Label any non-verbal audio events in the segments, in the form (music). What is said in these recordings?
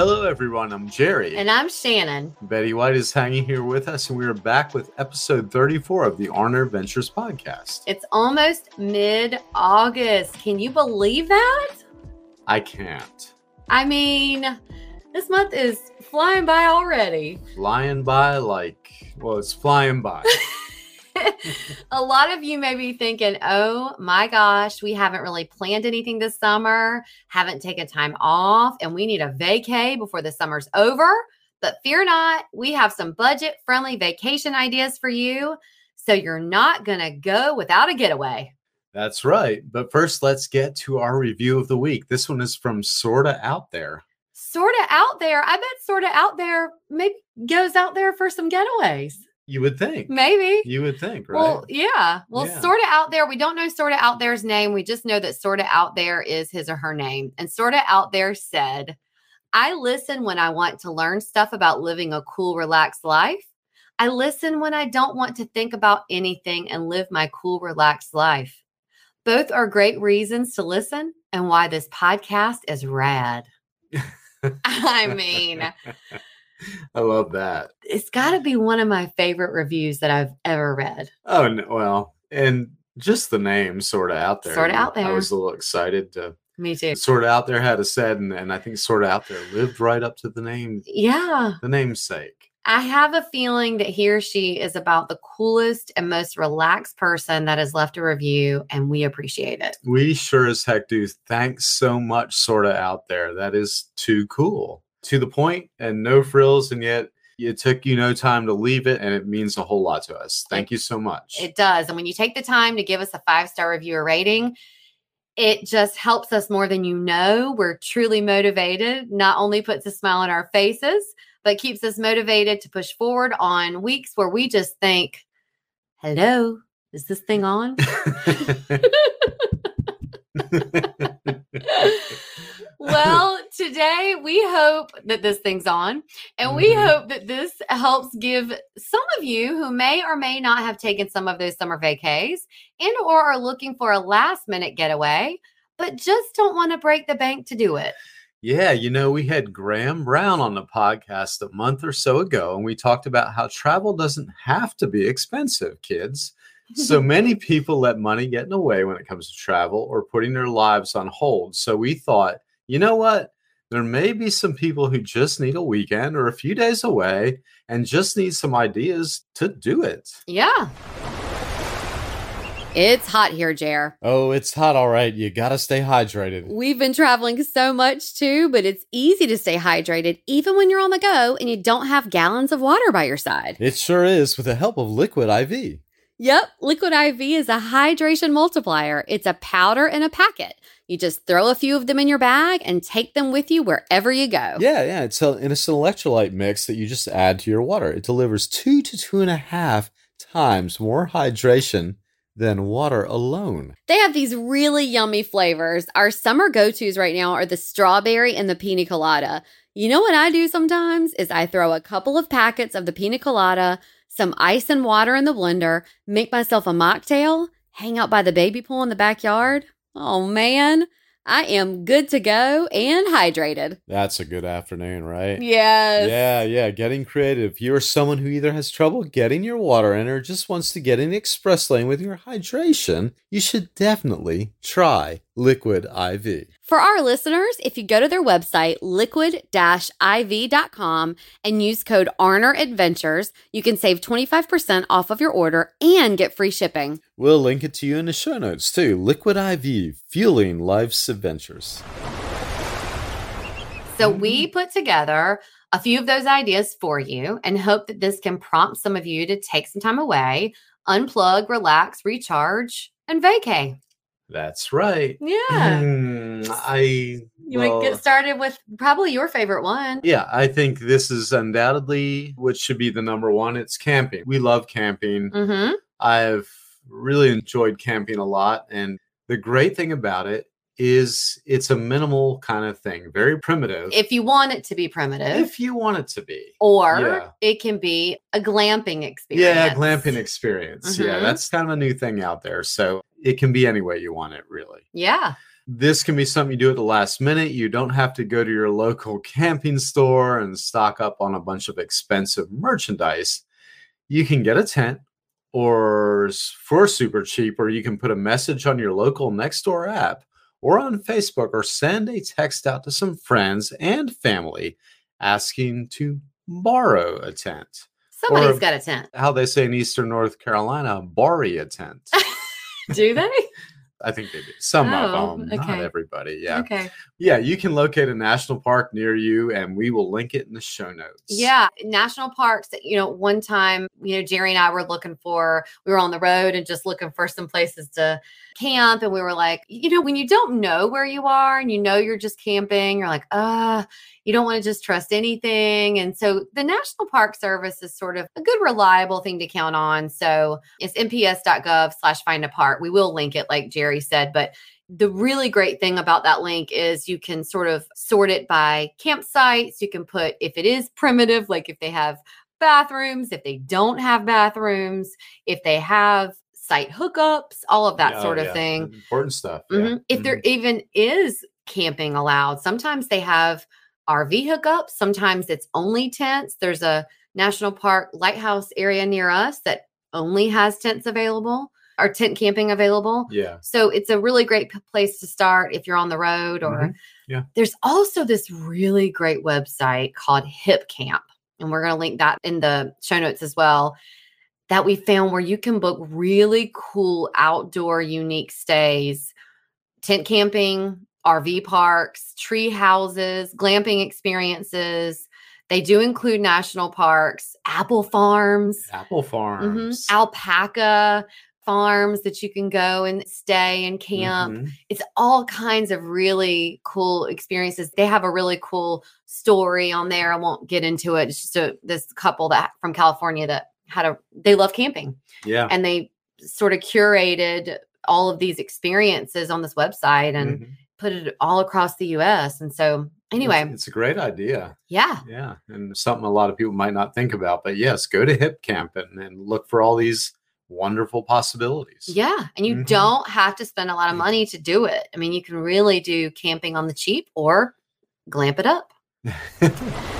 Hello, everyone. I'm Jerry. And I'm Shannon. Betty White is hanging here with us, and we are back with episode 34 of the Arner Adventures Podcast. It's almost mid August. Can you believe that? I can't. I mean, this month is flying by already. Flying by like, well, it's flying by. (laughs) (laughs) a lot of you may be thinking, oh my gosh, we haven't really planned anything this summer, haven't taken time off, and we need a vacay before the summer's over. But fear not, we have some budget friendly vacation ideas for you. So you're not going to go without a getaway. That's right. But first, let's get to our review of the week. This one is from Sorta Out There. Sort of out there. I bet sort of out there maybe goes out there for some getaways. You would think. Maybe. You would think, right? Well, yeah. Well, Yeah. sort of out there. We don't know sort of out there's name. We just know that sort of out there is his or her name. And sort of out there said, I listen when I want to learn stuff about living a cool, relaxed life. I listen when I don't want to think about anything and live my cool, relaxed life. Both are great reasons to listen and why this podcast is rad. (laughs) I mean, (laughs) I love that. it's got to be one of my favorite reviews that I've ever read. Oh no, well, and just the name sort of out there. Sorta Out there. I was a little excited to Me too. sort of out there had a said, and, and I think sort of out there lived right up to the name, Yeah. the namesake. I have a feeling that he or she is about the coolest and most relaxed person that has left a review, and we appreciate it. We sure as heck do. Thanks so much, sort of out there. That is too cool, to the point, and no frills, and yet it took you no time to leave it, and it means a whole lot to us. Thank you so much. It does. And when you take the time to give us a five star review or rating, it just helps us more than you know. We're truly motivated, not only puts a smile on our faces, but keeps us motivated to push forward on weeks where we just think, hello, is this thing on? (laughs) (laughs) (laughs) well, (laughs) today we hope that this thing's on, and we Mhm. hope that this helps give some of you who may or may not have taken some of those summer vacays and or are looking for a last minute getaway, but just don't want to break the bank to do it. Yeah, you know, we had Graham Brown on the podcast a month or so ago, and we talked about how travel doesn't have to be expensive, kids. So (laughs) many people let money get in the way when it comes to travel or putting their lives on hold. So we thought, you know what? There may be some people who just need a weekend or a few days away and just need some ideas to do it. yeah. It's hot here, Jer. Oh, it's hot, all right. You got to stay hydrated. We've been traveling so much too, but it's easy to stay hydrated even when you're on the go and you don't have gallons of water by your side. It sure is with the help of Liquid IV. Yep, Liquid IV is a hydration multiplier. It's a powder in a packet. You just throw a few of them in your bag and take them with you wherever you go. Yeah, yeah. It's, a, and it's an electrolyte mix that you just add to your water. It delivers two to two and a half times more hydration than water alone. They have these really yummy flavors. Our summer go tos right now are the strawberry and the pina colada. You know what I do sometimes is I throw a couple of packets of the pina colada, some ice and water in the blender, make myself a mocktail, hang out by the baby pool in the backyard. Oh man, I am good to go and hydrated. That's a good afternoon, right? Yes. Yeah, yeah. Getting creative. If you are someone who either has trouble getting your water in or just wants to get in the express lane with your hydration, you should definitely try Liquid IV. For our listeners, if you go to their website, liquid-iv.com and use code Arner Adventures, you can save 25% off of your order and get free shipping. We'll link it to you in the show notes too. Liquid IV, fueling life's adventures. So we put together a few of those ideas for you and hope that this can prompt some of you to take some time away, unplug, relax, recharge, and vacay. That's right. Yeah. Mm, I You to get started with probably your favorite one. Yeah, I think this is undoubtedly what should be the number one. It's camping. We love camping. Mm-hmm. I've really enjoyed camping a lot. And the great thing about it is it's a minimal kind of thing, very primitive. If you want it to be primitive, if you want it to be. or Yeah. it can be a glamping experience. Yeah, glamping experience. Yeah, Mhm. that's kind of a new thing out there. So it can be any way you want it, really. Yeah. This can be something you do at the last minute. You don't have to go to your local camping store and stock up on a bunch of expensive merchandise. You can get a tent or for super cheap, or you can put a message on your local Nextdoor app or on Facebook or send a text out to some friends and family asking to borrow a tent. Somebody's Or- got a tent. How they say in Eastern North Carolina, borry a tent. (laughs) Do they? (laughs) I think they do. Some Oh, of them, not everybody. Yeah. Okay. Yeah, you can locate a national park near you, and we will link it in the show notes. Yeah, national parks. You know, one time, you know, Jerry and I were looking for, we were on the road and just looking for some places to camp. And we were like, you know, when you don't know where you are and you know you're just camping, you're like, ah, you don't want to just trust anything. And so the National Park Service is sort of a good, reliable thing to count on. So it's nps.gov slash find a park. We will link it, like Jerry said, but the really great thing about that link is you can sort of sort it by campsites. You can put if it is primitive, like if they have bathrooms, if they don't have bathrooms, if they have site hookups, all of that Yeah, sort of yeah, thing. Important stuff. yeah. Mhm. If there even is camping allowed, sometimes they have RV hookups, sometimes it's only tents. There's a national park lighthouse area near us that only has tents available or tent camping available. Yeah. So it's a really great p- place to start if you're on the road or Mhm. Yeah. there's also this really great website called Hipcamp and we're going to link that in the show notes as well that we found where you can book really cool outdoor unique stays, tent camping, RV parks, tree houses, glamping experiences. They do include national parks, apple farms, Apple mhm, farms. alpaca farms that you can go and stay and camp. Mhm. It's all kinds of really cool experiences. They have a really cool story on there. I won't get into it. It's just a, this couple that from California that had a they love camping Yeah. and they sort of curated all of these experiences on this website and Mhm. put it all across the US. And so anyway, it's, it's a great idea. yeah. Yeah. And something a lot of people might not think about. But yes, go to Hipcamp and, and look for all these wonderful possibilities. Yeah. And you Mhm. don't have to spend a lot of money to do it. I mean, you can really do camping on the cheap or glamp it up. (laughs)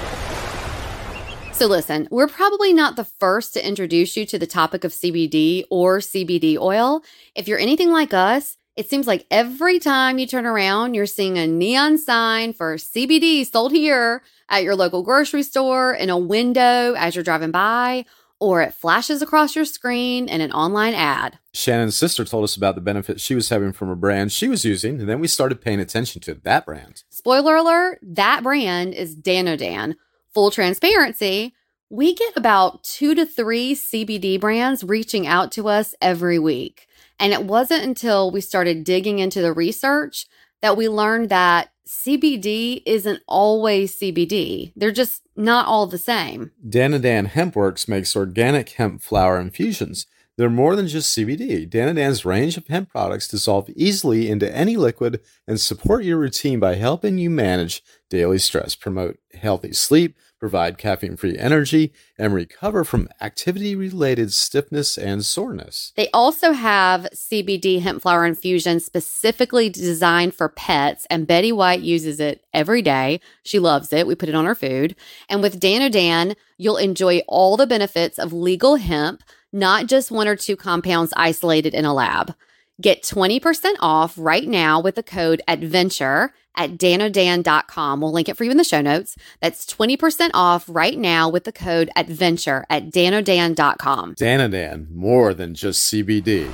So, listen, we're probably not the first to introduce you to the topic of CBD or CBD oil. If you're anything like us, it seems like every time you turn around, you're seeing a neon sign for CBD sold here at your local grocery store, in a window as you're driving by, or it flashes across your screen in an online ad. Shannon's sister told us about the benefits she was having from a brand she was using, and then we started paying attention to that brand. Spoiler alert, that brand is Danodan. Full transparency, we get about two to three CBD brands reaching out to us every week. And it wasn't until we started digging into the research that we learned that CBD isn't always CBD. They're just not all the same. Danodan Hempworks makes organic hemp flower infusions. They're more than just CBD. Danodan's range of hemp products dissolve easily into any liquid and support your routine by helping you manage daily stress, promote healthy sleep, provide caffeine free energy, and recover from activity related stiffness and soreness. They also have CBD hemp flower infusion specifically designed for pets, and Betty White uses it every day. She loves it. We put it on her food. And with Danodan, you'll enjoy all the benefits of legal hemp, not just one or two compounds isolated in a lab. Get 20% off right now with the code ADVENTURE at danodan.com. We'll link it for you in the show notes. That's 20% off right now with the code ADVENTURE at danodan.com. Danodan, more than just CBD.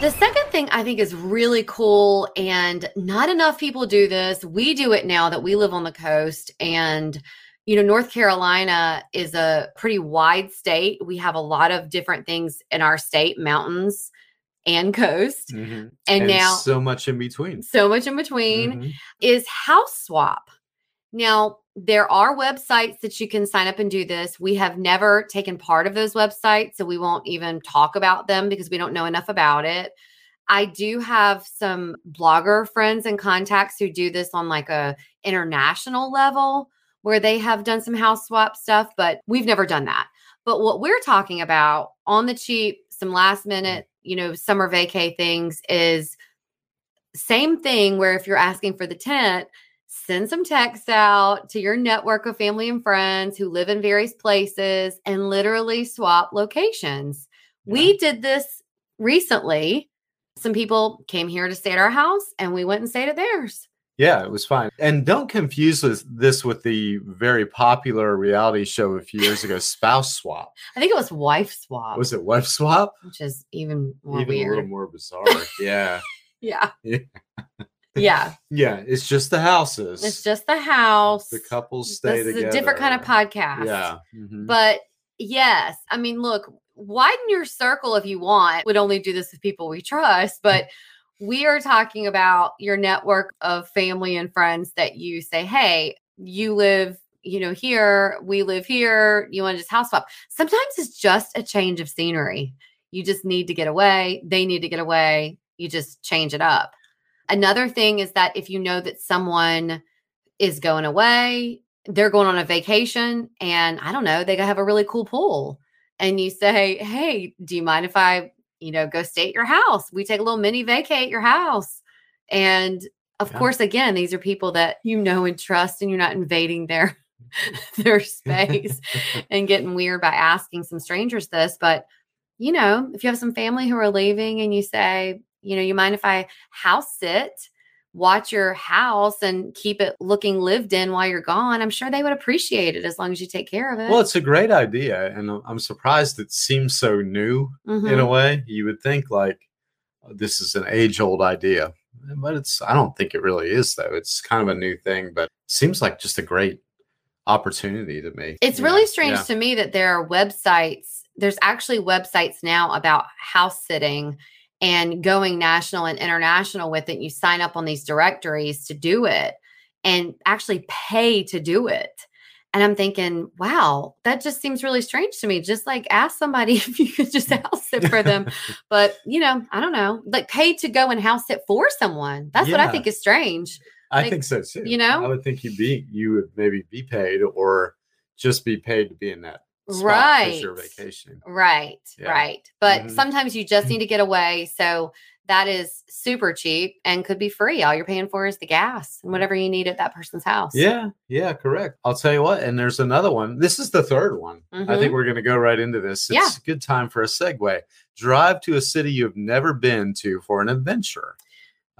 The second thing I think is really cool, and not enough people do this. We do it now that we live on the coast. And, you know, North Carolina is a pretty wide state. We have a lot of different things in our state mountains and coast. Mhm. And, now, so much in between. so much in between Mhm. is House Swap. Now, there are websites that you can sign up and do this. We have never taken part of those websites, so we won't even talk about them because we don't know enough about it. I do have some blogger friends and contacts who do this on like a international level where they have done some house swap stuff, but we've never done that. But what we're talking about on the cheap, some last minute, you know, summer vacay things is same thing where if you're asking for the tent, send some texts out to your network of family and friends who live in various places and literally swap locations. We did this recently. Some people came here to stay at our house and we went and stayed at theirs. Yeah, it was fine. And don't confuse this, this with the very popular reality show a few years ago, Spouse Swap. I think it was wife swap, Was it Wife Swap? which is even more Even a little more bizarre. yeah. (laughs) yeah. Yeah. yeah. Yeah. It's just the houses. It's just the house. the couples stay this together. is a different kind of podcast. Yeah. mhm. But yes, I mean, look, widen your circle if you want. Would only do this with people we trust, but we are talking about your network of family and friends that you say, hey, you live, you know, here, we live here, you want to just house swap. Sometimes it's just a change of scenery. You just need to get away. They need to get away. You just change it up. Another thing is that if you know that someone is going away, they're going on a vacation, and I don't know, they have a really cool pool. And you say, Hey, do you mind if I, you know, go stay at your house? We take a little mini vacay at your house. And of Yeah. course, again, these are people that you know and trust, and you're not invading their (laughs) their space (laughs) and getting weird by asking some strangers this. But you know, if you have some family who are leaving and you say, you know, you mind if I house sit, watch your house and keep it looking lived in while you're gone, I'm sure they would appreciate it as long as you take care of it. Well, it's a great idea. And I'm- surprised it seems so new in Mhm. a way. You would think like this is an age old idea, but it's, I don't think it really is, though. It's kind of a new thing, but seems like just a great opportunity to me. It's you really strange Yeah. to me that there are websites. There's actually websites now about house sitting and going national and international with it. You sign up on these directories to do it and actually pay to do it. And I'm thinking, wow, that just seems really strange to me. Just like ask somebody (laughs) if you could just house it for them. (laughs) But, you know, I don't know, like pay to go and house it for someone. That's what I think is strange. I like, think so too. you know? I would think you'd be, you would maybe be paid or just be paid to be in that Right. you're vacationing. Right, Yeah. right. But Mhm. sometimes you just need mm. to get away. So that is super cheap and could be free. All you're paying for is the gas and whatever you need at that person's house. Yeah, yeah, correct. I'll tell you what, and there's another one. This is the third one. I think mm-hmm. we're going to go right into this. It's Yeah. a good time for a segue. Drive to a city you've never been to for an adventure.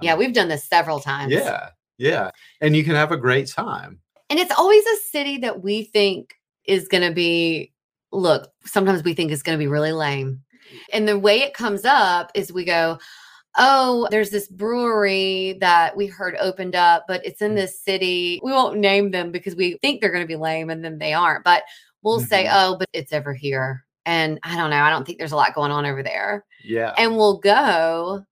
Yeah, um, we've done this several times. Yeah, yeah. And you can have a great time. And it's always a city that we think is going to be, look, sometimes we think it's going to be really lame. And the way it comes up is we go, oh, there's this brewery that we heard opened up, but it's in this city. We won't name them because we think they're going to be lame and then they aren't. But we'll say, Mhm. oh, but it's over here. And I don't know. I don't think there's a lot going on over there. Yeah. And we'll go.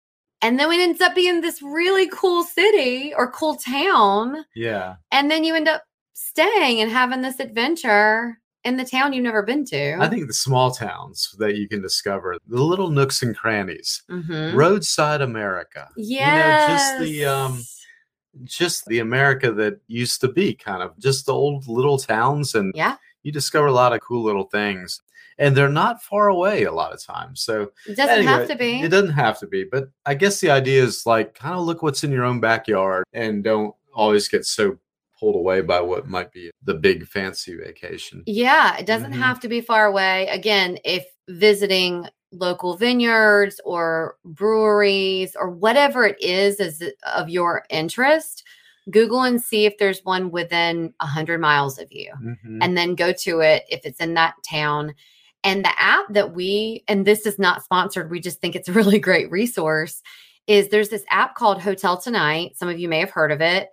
And then it ends up being this really cool city or cool town. yeah. And then you end up staying and having this adventure in the town you've never been to. I think the small towns that you can discover, the little nooks and crannies, Mhm. roadside America. Yes. You know, just the um just the America that used to be kind of just the old little towns and Yeah. you discover a lot of cool little things. And they're not far away a lot of times. So It doesn't have to be. It doesn't have to be, but I guess the idea is like kind of look what's in your own backyard and don't always get so pulled away by what might be the big fancy vacation. Yeah, it doesn't Mhm. have to be far away. Again, if visiting local vineyards or breweries or whatever it is is of your interest google and see if there's one within 100 miles of you Mhm. and then go to it if it's in that town and the app that we and this is not sponsored we just think it's a really great resource is there's this app called hotel tonight some of you may have heard of it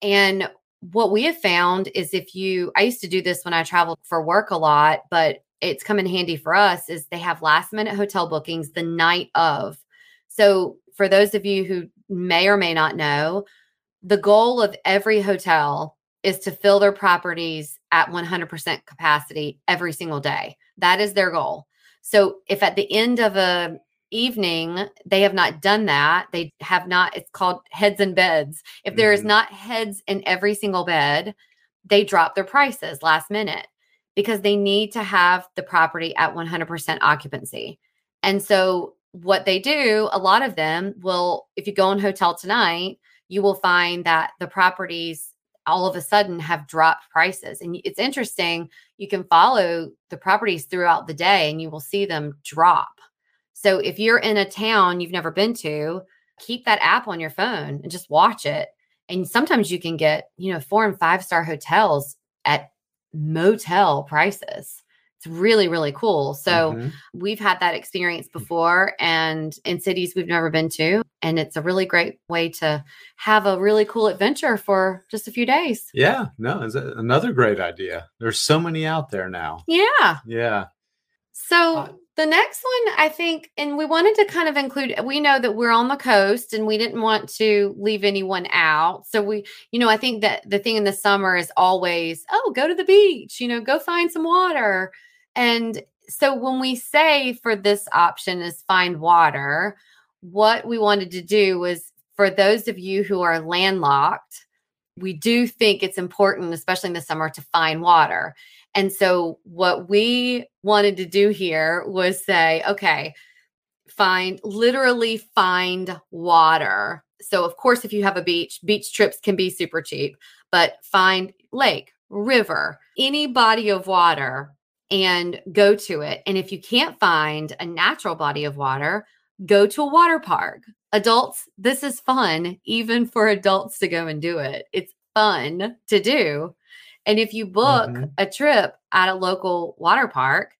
and what we have found is if you i used to do this when i traveled for work a lot but it's come in handy for us is they have last minute hotel bookings the night of. So for those of you who may or may not know the goal of every hotel is to fill their properties at 100% capacity every single day. That is their goal. So if at the end of a evening they have not done that. They have not it's called heads and beds. If there is Mhm. not heads in every single bed they drop their prices last minute because they need to have the property at 100% occupancy. And so what they do a lot of them will if you go on hotel tonight you will find that the properties all of a sudden have dropped prices. And it's interesting you can follow the properties throughout the day and you will see them drop so if you're in a town you've never been to, keep that app on your phone and just watch it. And sometimes you can get, you know, four and five star hotels at motel prices. It's really, really cool. So Mhm. we've had that experience before and in cities we've never been to. And it's a really great way to have a really cool adventure for just a few days. yeah, no, it's a- another great idea. There's so many out there now. Yeah. Yeah. So the next one, I think, and we wanted to kind of include, we know that we're on the coast and we didn't want to leave anyone out. So we, you know, I think that the thing in the summer is always, oh, go to the beach, you know, go find some water. And so when we say for this option is find water, what we wanted to do was for those of you who are landlocked, we do think it's important, especially in the summer, to find water. And so, what we wanted to do here was say, okay, find literally find water. So, of course, if you have a beach, beach trips can be super cheap, but find lake, river, any body of water and go to it. And if you can't find a natural body of water, go to a water park. Adults, this is fun, even for adults to go and do it. It's fun to do. And if you book Mhm. a trip at a local water park,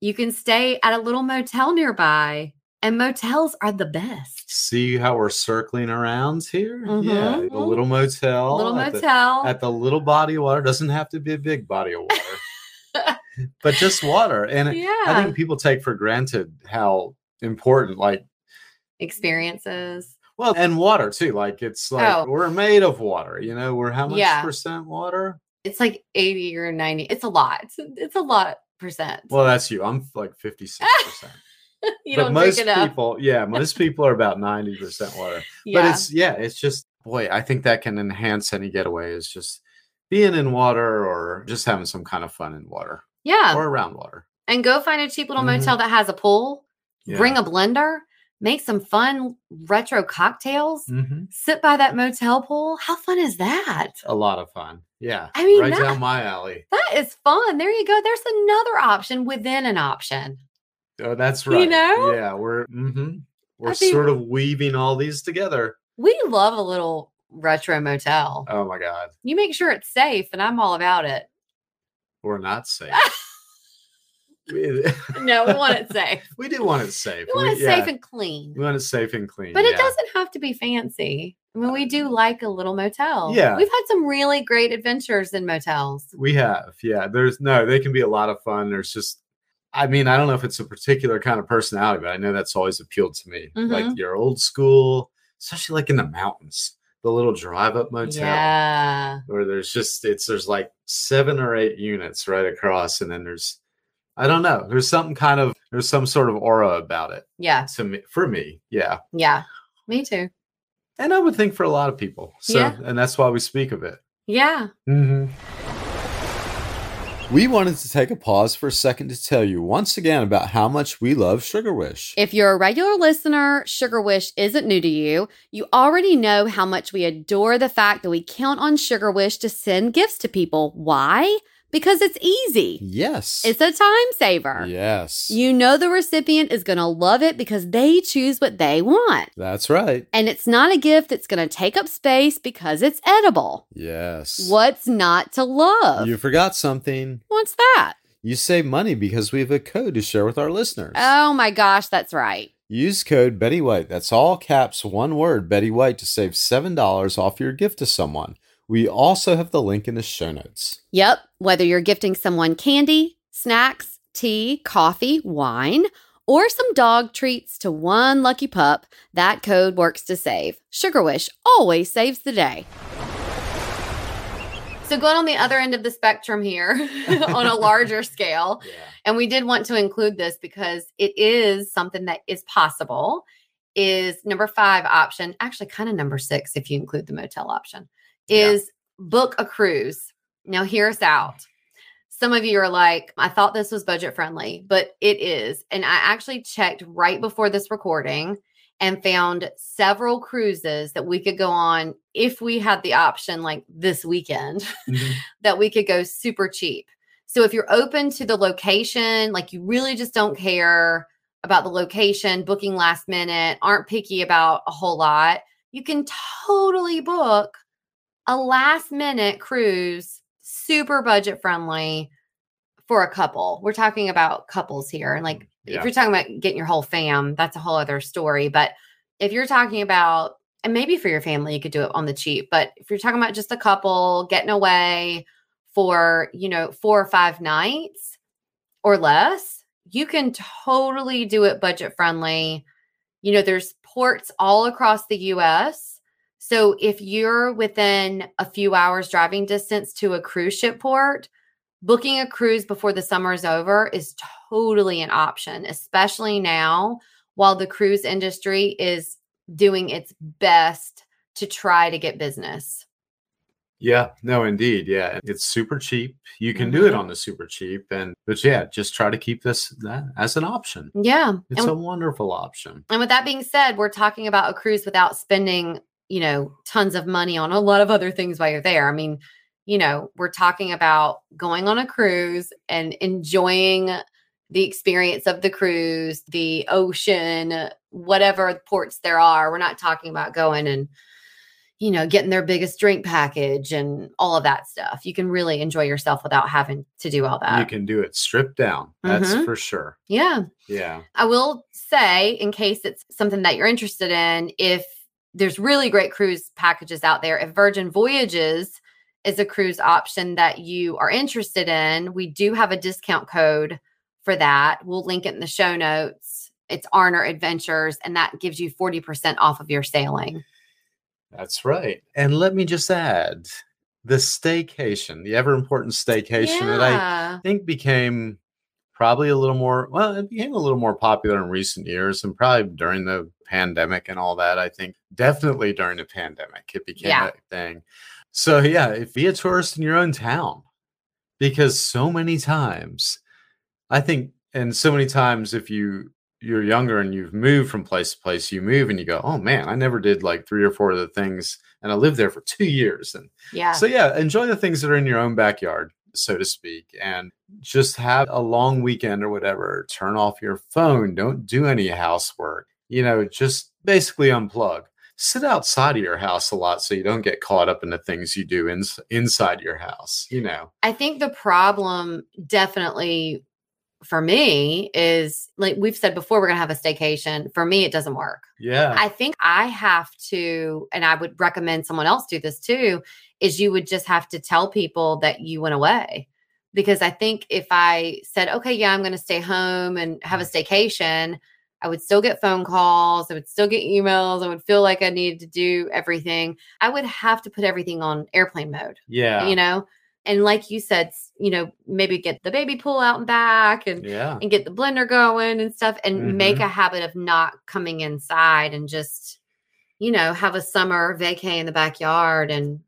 you can stay at a little motel nearby. And motels are the best. See how we're circling around here? Yeah, Mhm. the little motel. little at the- motel. at the little body of water doesn't have to be a big body of water (laughs) but just water and i think people take for granted how important like Experiences. well and water too like it's like Oh. we're made of water you know we're how much Yeah. percent water It's like 80 or 90. It's a lot. It's, it's a lot percent. well that's you i'm like 56 (laughs) percent you but don't most people yeah (laughs) most people are about 90 percent water yeah. but it's yeah it's just boy i think that can enhance any getaway is just being in water or just having some kind of fun in water yeah. or around water and go find a cheap little Mhm. motel that has a pool. Bring a blender. Make some fun retro cocktails. Mhm. Sit by that motel pool. How fun is that? a lot of fun yeah I mean, right that- down my alley That is fun. There you go. There's another option within an option. Oh, that's right. You know? Yeah, we're mm-hmm. we're I sort of weaving all these together. We love a little retro motel. Oh my god, You make sure it's safe, and I'm all about it. we're not safe. (laughs) we, (laughs) No, we want it safe. (laughs) we do want it safe. We want it yeah, safe and clean. we want it safe and clean. But it doesn't have to be fancy. I mean, we do like a little motel. Yeah. We've had some really great adventures in motels. We have, yeah. There's no, they can be a lot of fun. There's just, I mean, I don't know if it's a particular kind of personality, but I know that's always appealed to me. Mm-hmm. Like your old school, especially like in the mountains, the little drive up motel. Yeah. where there's just it's there's like seven or eight units right across and then there's i don't know there's something kind of there's some sort of aura about it Yeah. to me for me yeah Yeah. Me too. and i would think for a lot of people so Yeah. and that's why we speak of it Yeah. mm-hmm. we wanted to take a pause for a second to tell you once again about how much we love Sugarwish If you're a regular listener, Sugarwish isn't new to you. You already know how much we adore the fact that we count on Sugarwish to send gifts to people. Why? Because it's easy. Yes. It's a time saver. yes. You know the recipient is going to love it because they choose what they want. That's right. And it's not a gift that's going to take up space because it's edible. Yes. What's not to love? You forgot something. What's that? You save money because we have a code to share with our listeners. Oh my gosh, that's right. Use code Betty White. That's all caps, one word, Betty White, to save $7 off your gift to someone. We also have the link in the show notes. Yep. Whether you're gifting someone candy, snacks, tea, coffee, wine, or some dog treats to one lucky pup, that code works to save. Sugarwish always saves the day. So, going on the other end of the spectrum here (laughs) on a larger (laughs) scale, and we did want to include this because it is something that is possible, is number five option, actually, kind of number six if you include the motel option, Yeah. is book a cruise. Now, hear us out. Some of you are like, I thought this was budget friendly, but it is. And I actually checked right before this recording and found several cruises that we could go on if we had the option, like this weekend, Mhm. (laughs) that we could go super cheap. So if you're open to the location, like you really just don't care about the location, booking last minute, aren't picky about a whole lot, you can totally book a last minute cruise, super budget friendly for a couple. We're talking about couples here. And like Yeah. if you're talking about getting your whole fam, that's a whole other story. But if you're talking about, and maybe for your family, you could do it on the cheap, but if you're talking about just a couple getting away for, you know, four or five nights or less, you can totally do it budget friendly. You know, there's ports all across the US. So if you're within a few hours driving distance to a cruise ship port, booking a cruise before the summer is over is totally an option, especially now while the cruise industry is doing its best to try to get business. Yeah, no, indeed. Yeah, it's super cheap. You can do it Mhm. on the super cheap, and but yeah, just try to keep this that as an option. Yeah. It's And, a wonderful option. and with that being said, we're talking about a cruise without spending, you know, tons of money on a lot of other things while you're there. I mean, you know, we're talking about going on a cruise and enjoying the experience of the cruise, the ocean, whatever ports there are. We're not talking about going and, you know, getting their biggest drink package and all of that stuff. You can really enjoy yourself without having to do all that. you can do it stripped down. That's Mhm. for sure. yeah. Yeah. I will say, in case it's something that you're interested in, if there's really great cruise packages out there, if Virgin Voyages is a cruise option that you are interested in, we do have a discount code for that. We'll link it in the show notes. It's Arner Adventures, and that gives you 40% off of your sailing. That's right. And let me just add the staycation, the ever important staycation that I think became probably a little more well it became a little more popular in recent years and probably during the pandemic and all that i think definitely during the pandemic it became Yeah. a thing so yeah if be a tourist in your own town because so many times i think and so many times if you you're younger and you've moved from place to place you move and you go oh man i never did like three or four of the things and i lived there for two years and Yeah. so yeah, enjoy the things that are in your own backyard, so to speak, and just have a long weekend or whatever. Turn off your phone. Don't do any housework. You know, just basically unplug. Sit outside of your house a lot so you don't get caught up in the things you do in, inside your house. You know, I think the problem definitely for me is like we've said before, we're going to have a staycation. For me, it doesn't work. yeah, I think I have to, and I would recommend someone else do this too, is you would just have to tell people that you went away. Because I think if I said, okay, yeah, I'm going to stay home and have a staycation, I would still get phone calls. I would still get emails. I would feel like I needed to do everything. I would have to put everything on airplane mode, yeah, you know? And like you said, you know, maybe get the baby pool out and back and yeah, and get the blender going and stuff and make Mhm. a habit of not coming inside and just you know have a summer vacay in the backyard and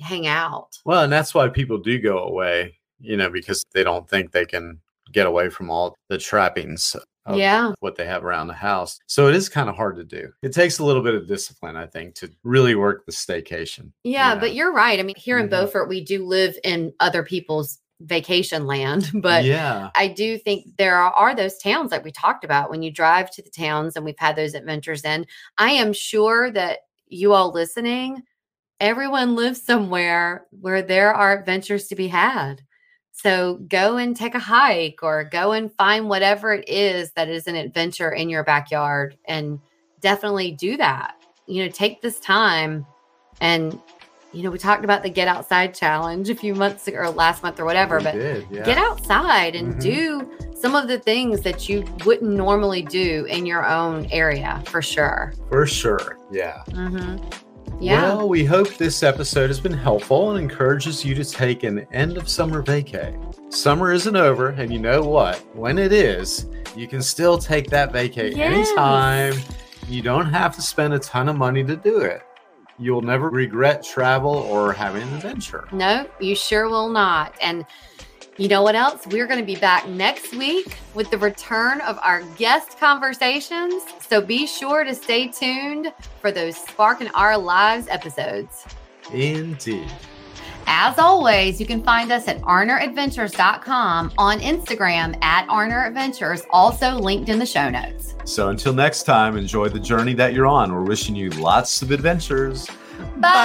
hang out Well, and that's why people do go away. You know, because they don't think they can get away from all the trappings yeah what they have around the house. So it is kind of hard to do. It takes a little bit of discipline, I think, to really work the staycation. yeah but you're right i mean here in Mhm. beaufort we do live in other people's vacation land, (laughs) but yeah, I do think there are, are those towns like we talked about when you drive to the towns and we've had those adventures in. I am sure that you all listening, everyone lives somewhere where there are adventures to be had. So go and take a hike or go and find whatever it is that is an adventure in your backyard and definitely do that. You know, take this time and you know, we talked about the get outside challenge (laughs) a few months ago or last month or whatever, we but did, yeah. get outside and Mhm. do some of the things that you wouldn't normally do in your own area for sure. for sure. Yeah. hmm Yeah. Well, we hope this episode has been helpful and encourages you to take an end of summer vacay. Summer isn't over, and you know what? When it is, you can still take that vacay Yes. anytime. You don't have to spend a ton of money to do it. You'll never regret travel or having an adventure. No, you sure will not. And you know what else? We're going to be back next week with the return of our guest conversations. So be sure to stay tuned for those Sparking Our Lives episodes. Indeed. As always, you can find us at arneradventures.com on Instagram at Arner Adventures, also linked in the show notes. So until next time, enjoy the journey that you're on. We're wishing you lots of adventures. Bye.